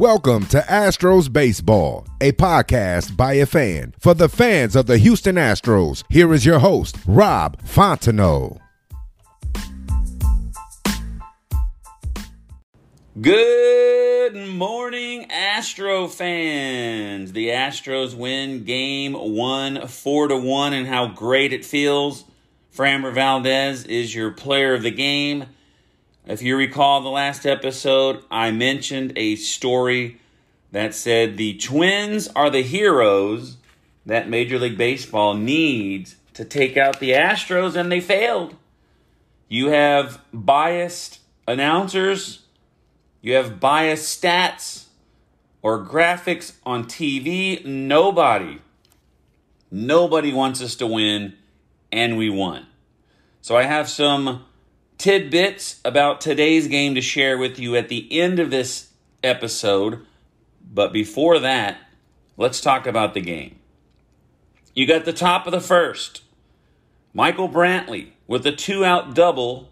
Welcome to Astros Baseball, a podcast by a fan for the fans of the Houston Astros. Here is your host, Rob Fontenot. Good morning, Astro fans. The Astros win game one, four to one, and how great it feels. Framber Valdez is your player of the game. If you recall the last episode, I mentioned a story that said the Twins are the heroes that Major League Baseball needs to take out the Astros, and they failed. You have biased announcers you have biased stats or graphics on TV. Nobody, nobody wants us to win, and we won. So I have some tidbits about today's game to share with you at the end of this episode. But before that, let's talk about the game. You got the top of the first. Michael Brantley with a two out double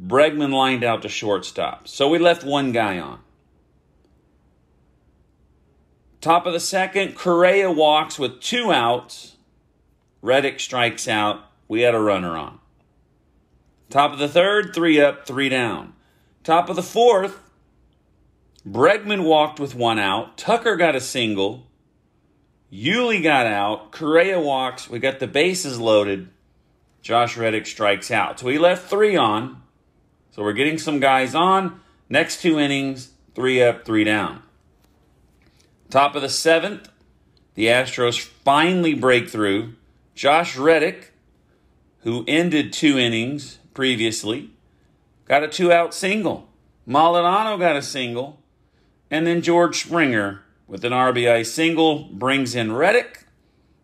Bregman lined out to shortstop. So we left one guy on. Top of the second, Correa walks with two outs. Reddick strikes out. We had a runner on. Top of the third, three up, three down. Top of the fourth, Bregman walked with one out. Tucker got a single. Yuli got out. Correa walks. We got the bases loaded. Josh Reddick strikes out. So we left three on. So we're getting some guys on. Next two innings, three up, three down. Top of the seventh, the Astros finally break through. Josh Reddick, who ended two innings previously, got a two out single. Maldonado got a single. And then George Springer with an RBI single brings in Reddick.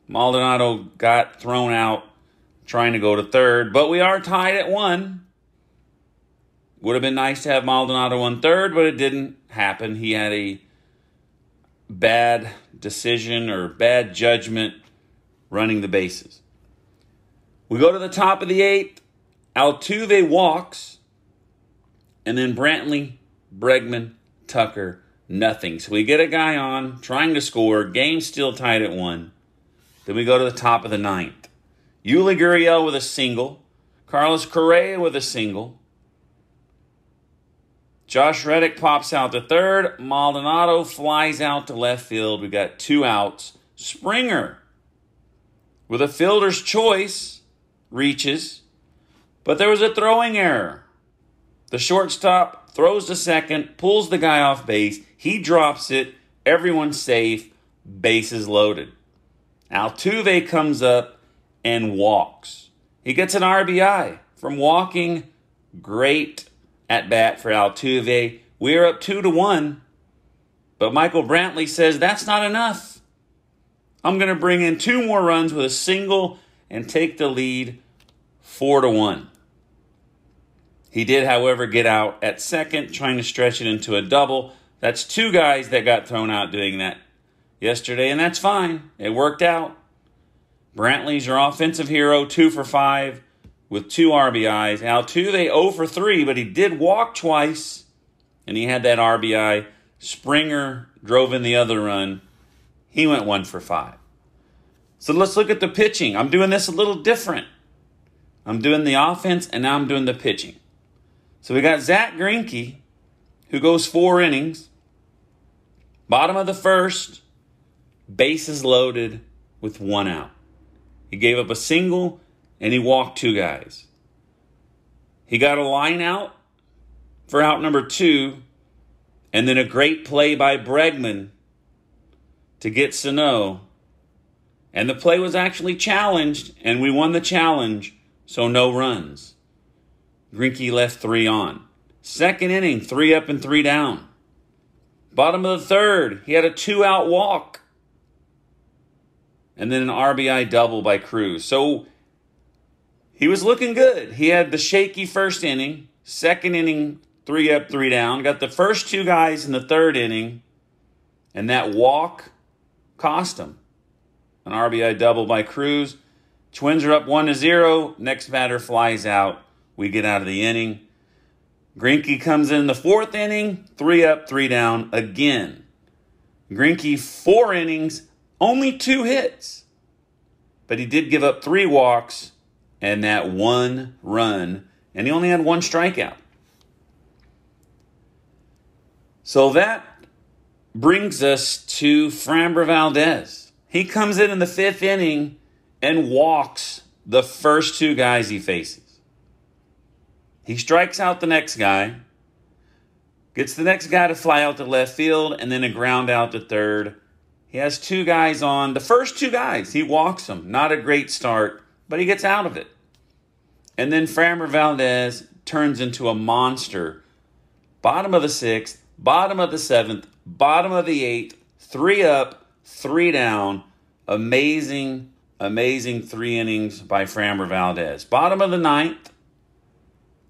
Maldonado got thrown out trying to go to third, but we are tied at one. Would have been nice to have Maldonado on third, but it didn't happen. He had a bad decision or bad judgment running the bases. We go to the top of the eighth. Altuve walks, and then Brantley, Bregman, Tucker, nothing. So we get a guy on trying to score. Game still tied at one. Then we go to the top of the ninth. Yuli Gurriel with a single. Carlos Correa with a single. Josh Reddick pops out to third. Maldonado flies out to left field. We got two outs. Springer, with a fielder's choice, reaches, but there was a throwing error. The shortstop throws to second, pulls the guy off base. He drops it. Everyone's safe. Bases loaded. Altuve comes up and walks. He gets an RBI from walking. Great at bat for Altuve. We are up two to one, but Michael Brantley says that's not enough. I'm going to bring in two more runs with a single and take the lead four to one. He did, however, get out at second, trying to stretch it into a double. That's two guys that got thrown out doing that yesterday, and that's fine. It worked out. Brantley's your offensive hero, two for five with two RBIs. Altuve 0 for 3, but he did walk twice, and he had that RBI. Springer drove in the other run. He went 1 for 5. So let's look at the pitching. I'm doing this a little different. I'm doing the offense, and now I'm doing the pitching. So we got Zach Greinke, who goes four innings. Bottom of the first, bases loaded with one out. He gave up a single and he walked two guys. He got a line out for out number two, and then a great play by Bregman to get Sano. And the play was actually challenged, and we won the challenge so no runs. Greinke left three on. Second inning, three up and three down. Bottom of the third, he had a two out walk. And then an RBI double by Cruz. So he was looking good. He had the shaky first inning, second inning, three up, three down. Got the first two guys in the third inning, and that walk cost him. An RBI double by Cruz. Twins are up one to zero. Next batter flies out. We get out of the inning. Greinke comes in the fourth inning, three up, three down again. Greinke, four innings, only two hits. But he did give up three walks and that one run, and he only had one strikeout. So that brings us to Framber Valdez. He comes in in the fifth inning and walks the first two guys he faces. He strikes out the next guy, gets the next guy to fly out to left field, and then a ground out to third. He has two guys on. The first two guys, he walks them. Not a great start, but he gets out of it. And then Framber Valdez turns into a monster. Bottom of the sixth, bottom of the seventh, bottom of the eighth, three up, three down. Amazing, amazing three innings by Framber Valdez. Bottom of the ninth,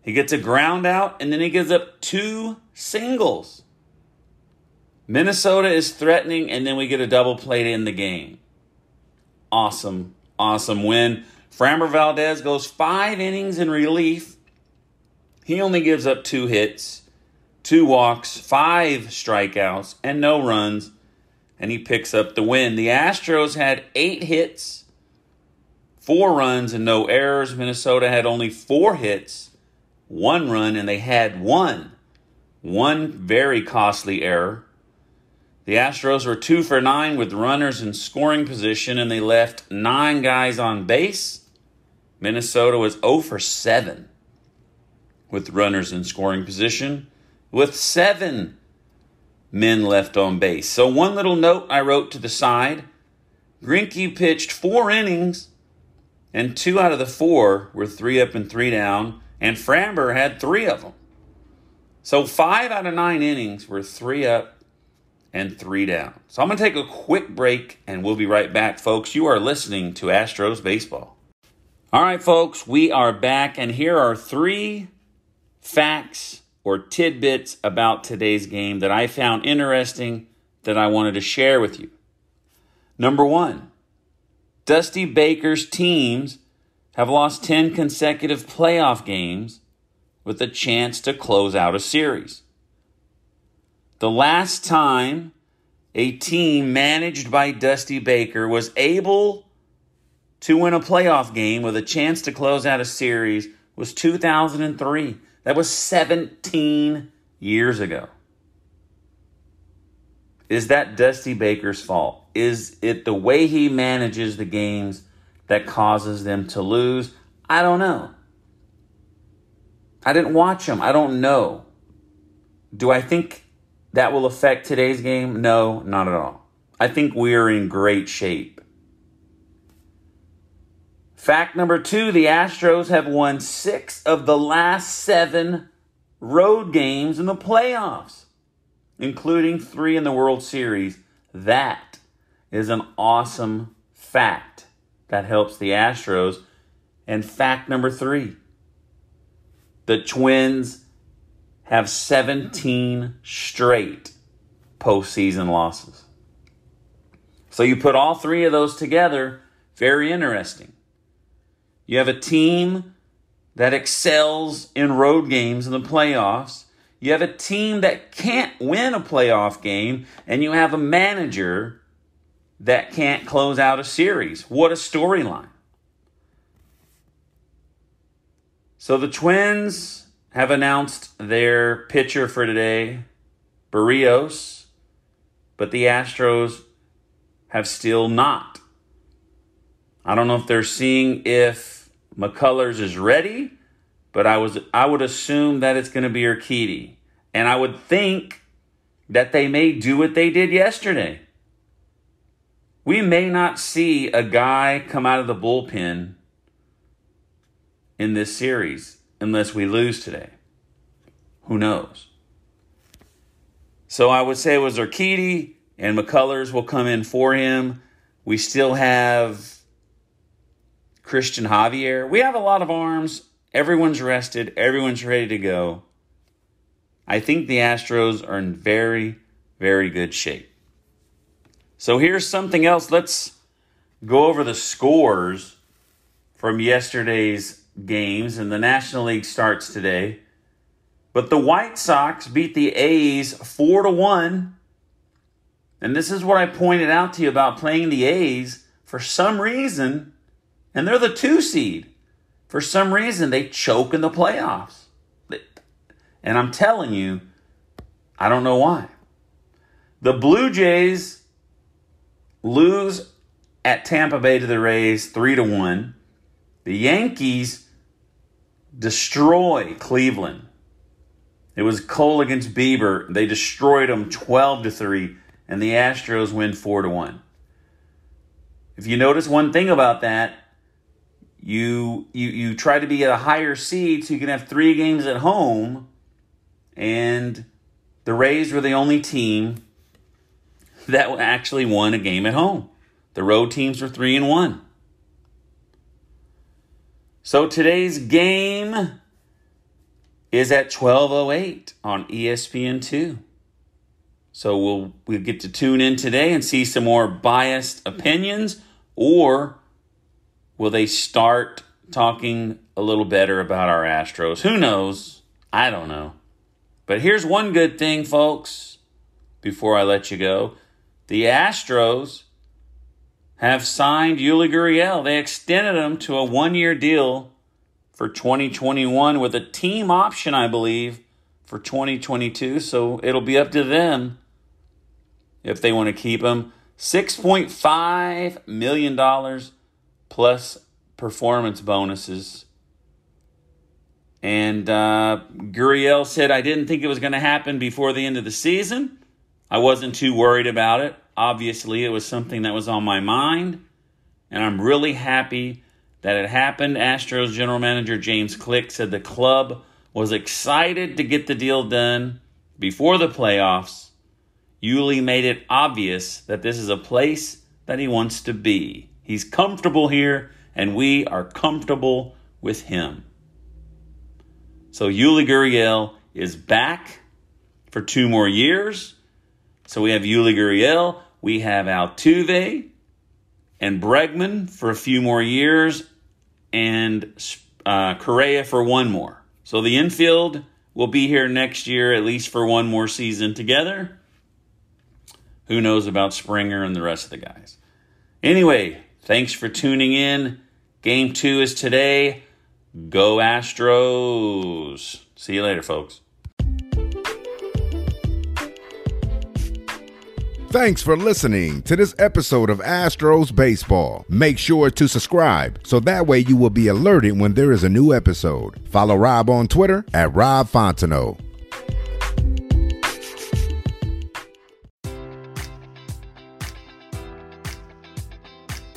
he gets a ground out and then he gives up two singles. Minnesota is threatening, and then we get a double play to end the game. Awesome, awesome win. Framber Valdez goes five innings in relief. He only gives up two hits, two walks, five strikeouts, and no runs, and he picks up the win. The Astros had eight hits, four runs, and no errors. Minnesota had only four hits, one run, and they had one, one very costly error. The Astros were two for nine with runners in scoring position, and they left nine guys on base. Minnesota was 0 for 7 with runners in scoring position, with seven men left on base. So, one little note I wrote to the side Greinke pitched four innings, and two out of the four were three up and three down, and Framber had three of them. So, five out of nine innings were three up and three down. So I'm going to take a quick break and we'll be right back, folks. You are listening to Astros Baseball. All right, folks, we are back, and here are three facts or tidbits about today's game that I found interesting that I wanted to share with you. Number one, Dusty Baker's teams have lost 10 consecutive playoff games with a chance to close out a series. The last time a team managed by Dusty Baker was able to win a playoff game with a chance to close out a series was 2003. That was 17 years ago. Is that Dusty Baker's fault? Is it the way he manages the games that causes them to lose? I don't know. I didn't watch them. I don't know. Do I think that will affect today's game? No, not at all. I think we are in great shape. Fact number two the Astros have won six of the last seven road games in the playoffs, including three in the World Series. That is an awesome fact that helps the Astros. And fact number three the Twins have 17 straight postseason losses. So you put all three of those together, very interesting. You have a team that excels in road games in the playoffs. You have a team that can't win a playoff game, and you have a manager that can't close out a series. What a storyline. So the Twins have announced their pitcher for today, Berrios, but the Astros have still not. I don't know if they're seeing if McCullers is ready, but I was I would assume that it's going to be Urquidy. And I would think that they may do what they did yesterday. We may not see a guy come out of the bullpen in this series unless we lose today. Who knows? So I would say it was Urquidy and McCullers will come in for him. We still have Christian Javier. We have a lot of arms. Everyone's rested. Everyone's ready to go. I think the Astros are in very, very good shape. So here's something else. Let's go over the scores from yesterday's games, and the National League starts today. But the White Sox beat the A's 4 to 1. And this is what I pointed out to you about playing the A's. For some reason, and they're the two seed. For some reason, they choke in the playoffs. And I'm telling you, I don't know why. The Blue Jays lose at Tampa Bay to the Rays 3 to 1. The Yankees destroy Cleveland. It was Cole against Bieber. They destroyed them 12 to 3 and the Astros win 4 to 1. If you notice one thing about that, you you you try to be at a higher seed so you can have 3 games at home and the Rays were the only team that actually won a game at home. The road teams were 3 and 1. So today's game is at 12:08 on ESPN2. So we'll we'll get to tune in today and see some more biased opinions or will they start talking a little better about our Astros? Who knows? I don't know. But here's one good thing, folks, before I let you go. The Astros have signed Yuli Gurriel. They extended him to a one year deal for 2021 with a team option, I believe, for 2022. So it'll be up to them if they want to keep him. $6.5 million plus performance bonuses. And uh, Gurriel said, I didn't think it was going to happen before the end of the season. I wasn't too worried about it. Obviously, it was something that was on my mind. And I'm really happy that it happened. Astros general manager James Click said the club was excited to get the deal done before the playoffs. Yuli made it obvious that this is a place that he wants to be. He's comfortable here, and we are comfortable with him. So Yuli Gurriel is back for two more years. So we have Yuli Gurriel, we have Altuve and Bregman for a few more years, and uh, Correa for one more. So the infield will be here next year, at least for one more season together. Who knows about Springer and the rest of the guys? Anyway, thanks for tuning in. Game two is today. Go Astros. See you later, folks. Thanks for listening to this episode of Astros Baseball. Make sure to subscribe so that way you will be alerted when there is a new episode. Follow Rob on Twitter at Rob Fontenot.